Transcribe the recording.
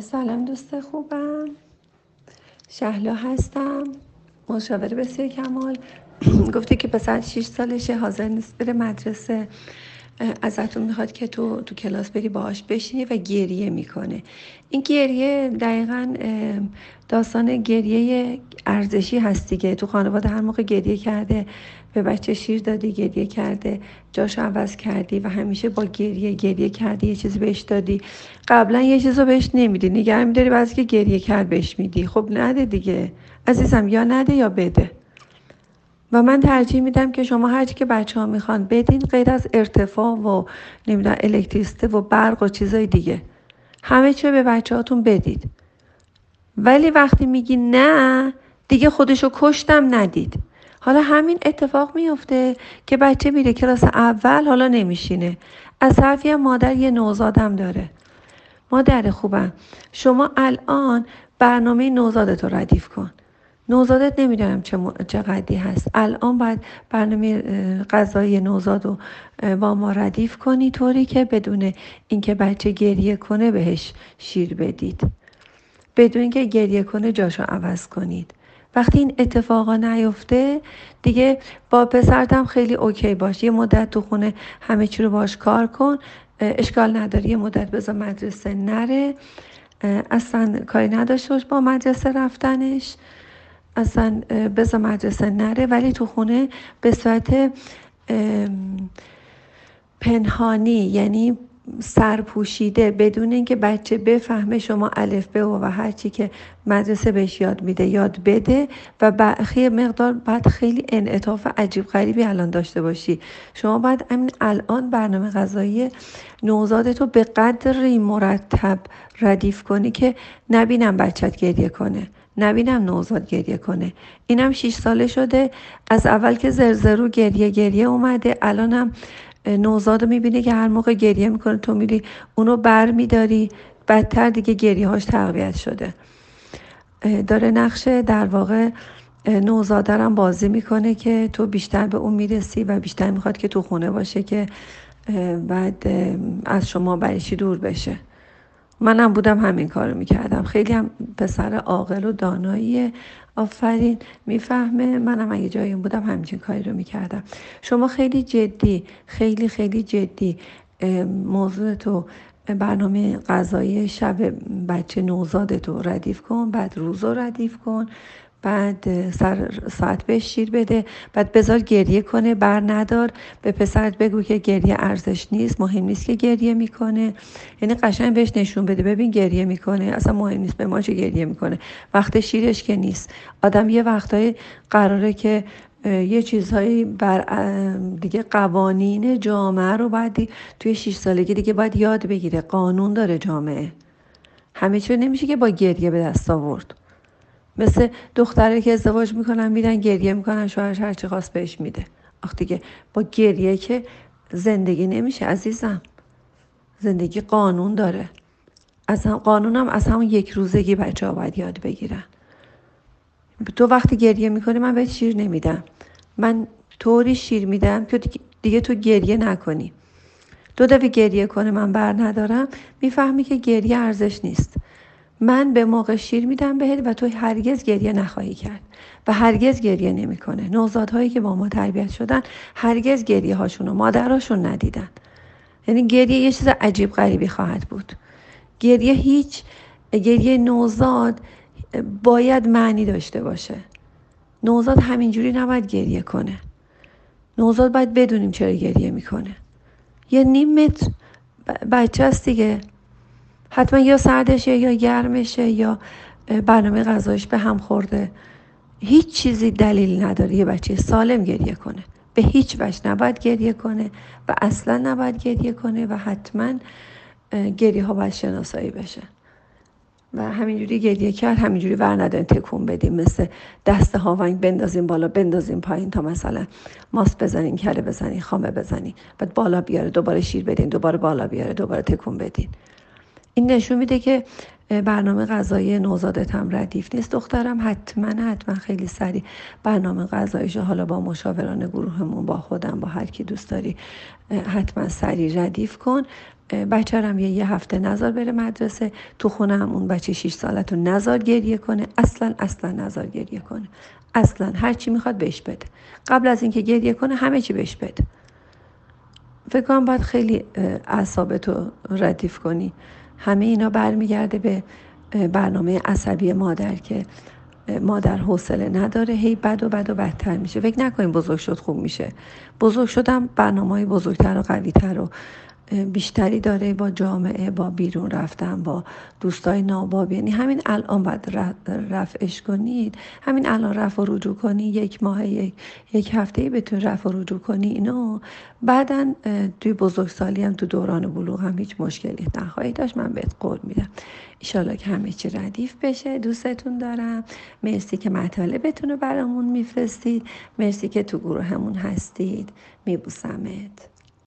سلام دوست خوبم. شهلا هستم. مشاور بسیار کمال. گفته که پسر 6 سالشه حاضر نیست بره مدرسه. ازتون می‌خواد که تو تو کلاس بری باهاش بشینی و گریه می‌کنه. این گریه دقیقا داستان گریه ارزشی هست دیگه. تو خانواده هر موقع گریه کرده به بچه شیر دادی گریه کرده جاش عوض کردی و همیشه با گریه گریه کردی یه چیزی بهش دادی. قبلا یه چیزی بهش نمیدی. نگه میداری بعضی که گریه کرد بهش میدی. خب نده دیگه. عزیزم یا نده یا بده. و من ترجیح میدم که شما هرچی که بچه ها می‌خوان بدین غیر از ارتفاع و نمی‌دونم الکتریسته و برق و چیزای دیگه. همه چی به بچه هاتون بدید. ولی وقتی میگی نه دیگه خودشو کشتم ندید. حالا همین اتفاق میفته که بچه میره کلاس اول حالا نمیشینه. از طرفی مادر یه نوزادم داره. مادر خوبم شما الان برنامه نوزادت رو ردیف کن. نوزادت نمی‌دونم چه چقدری هست. الان باید برنامه غذایی نوزاد رو با ما ردیف کنی طوری که بدون اینکه بچه گریه کنه بهش شیر بدید. بدون اینکه گریه کنه جاشو عوض کنید. وقتی این اتفاقا نیفته دیگه با پسرتم خیلی اوکی باش. یه مدت تو خونه همه چی رو باش کار کن. اشکال نداری یه مدت بذار مدرسه نره. اصلا کاری نداشته باش با مدرسه رفتنش. اصلا بذار مدرسه نره. ولی تو خونه به صورت پنهانی یعنی سرپوشیده بدون اینکه بچه بفهمه شما الف به و هر چی که مدرسه بهش یاد میده یاد بده و بخیه مقدار بعد خیلی انعطاف عجیب غریبی الان داشته باشی. شما باید همین الان برنامه غذایی نوزادتو به قدری مرتب ردیف کنی که نبینم بچت گریه کنه نبینم نوزاد گریه کنه. اینم 6 ساله شده از اول که زرزرو گریه گریه اومده الانم نوزاد رو می‌بینی که هر موقع گریه می‌کنه تو میری اونو بر میداری بدتر دیگه گریه هاش تقویت شده. داره نقشه در واقع نوزادرم بازی می‌کنه که تو بیشتر به اون می‌رسی و بیشتر می‌خواد که تو خونه باشه که بعد از شما بریشی دور بشه. منم بودم همین کارو می‌کردم. خیلی هم پسر عاقل و دانایی آفرین. می‌فهمه. منم اگه جای اون بودم همچین کاری رو می‌کردم. شما خیلی جدی خیلی خیلی جدی. موضوع تو برنامه غذایی شب بچه نوزادتو ردیف کن بعد روز رو ردیف کن. بعد سر ساعت بهش شیر بده. بعد بذار گریه کنه بر ندار. به پسرت بگو که گریه ارزش نیست مهم نیست که گریه می‌کنه. یعنی قشنگ بهش نشون بده. ببین گریه می‌کنه. اصلا مهم نیست به ما چه گریه می‌کنه. وقت شیرش که نیست. آدم یه وقتایی قراره که یه چیزهایی بر دیگه قوانین جامعه رو باید توی 6 سالگی دیگه باید یاد بگیره. قانون داره جامعه. همه چیز نمیشه که با گریه به دست آورد. مثل دختره که ازدواج می‌کنن میرن گریه می‌کنن شوهرش هرچی خواست بهش میده. آخ دیگه با گریه که زندگی نمیشه عزیزم. زندگی قانون داره. از هم قانونم از همون یک روزگی بچه ها باید یاد بگیرن. تو وقتی گریه می‌کنی من بهت شیر نمیدم. من طوری شیر میدم که دیگه تو گریه نکنی. دو دفعه گریه کنه من بر ندارم. می‌فهمی که گریه ارزش نیست. من به موقع شیر میدم بهت و تو هرگز گریه نخواهی کرد و هرگز گریه نمی‌کنه. نوزادهایی که با ما تربیت شدن هرگز گریه هاشون و مادراشون ندیدن. یعنی گریه یه چیز عجیب غریبی خواهد بود. گریه هیچ گریه نوزاد باید معنی داشته باشه. نوزاد همینجوری نباید گریه کنه. نوزاد باید بدونیم چرا گریه می‌کنه. یه نیم متر بچه است دیگه. حتما یا سردشه یا گرمشه یا برنامه غذایش به هم خورده. هیچ چیزی دلیل نداره. یه بچه سالم گریه کنه. به هیچ وجه نباید گریه کنه و اصلا نباید گریه کنه و حتما گریه ها باید شناسایی بشه. و همینجوری گریه کرد همینجوری ور نداریم تکون بدیم مثل دست هاونگ بندازیم بالا بندازیم پایین تا مثلا ماست بزنین کله بزنین خامه بزنین. بعد بالا بیاره دوباره شیر بدین دوباره بالا بیاره دوباره تکون بدین. این نشون میده که برنامه غذایی نوزادت هم ردیف نیست. دخترم حتما حتما خیلی سریع برنامه غذایش حالا با مشاوران گروهمون با خودم با هر کی دوست داری حتما سریع ردیف کن. بچه هم یه, یه هفته نظر بره مدرسه. تو خونه هم اون بچه 6 سالت رو نظر گریه کنه. اصلا اصلا نظر گریه کنه. اصلا هر چی می‌خواد بهش بده. قبل از اینکه گریه کنه همه چی بهش بده. فکر کنم باید خیلی اعصابتو ردیف کنی. همه اینا برمیگرده به برنامه عصبی مادر که مادر حوصله نداره. هی بد و بد و بدتر میشه. فکر نکنیم بزرگ شد خوب میشه. بزرگ شدم برنامه های بزرگتر و قویتر و بیشتری داره با جامعه با بیرون رفتن با دوستای ناباب. یعنی همین الان باید رفعش کنید. همین الان رفع و رجوع کنی یک ماه یک, یک هفته بتون رفع و رجوع کنی. اینو بعدا توی بزرگسالی هم تو دوران بلوغ هم هیچ مشکلی نخواهی داشت. من بهت قول میدم. ایشالله که همه چی ردیف بشه. دوستتون دارم. مرسی که مطالبتون رو برامون میفرستید. مرسی که تو گروه همون هستید. میبوسمت.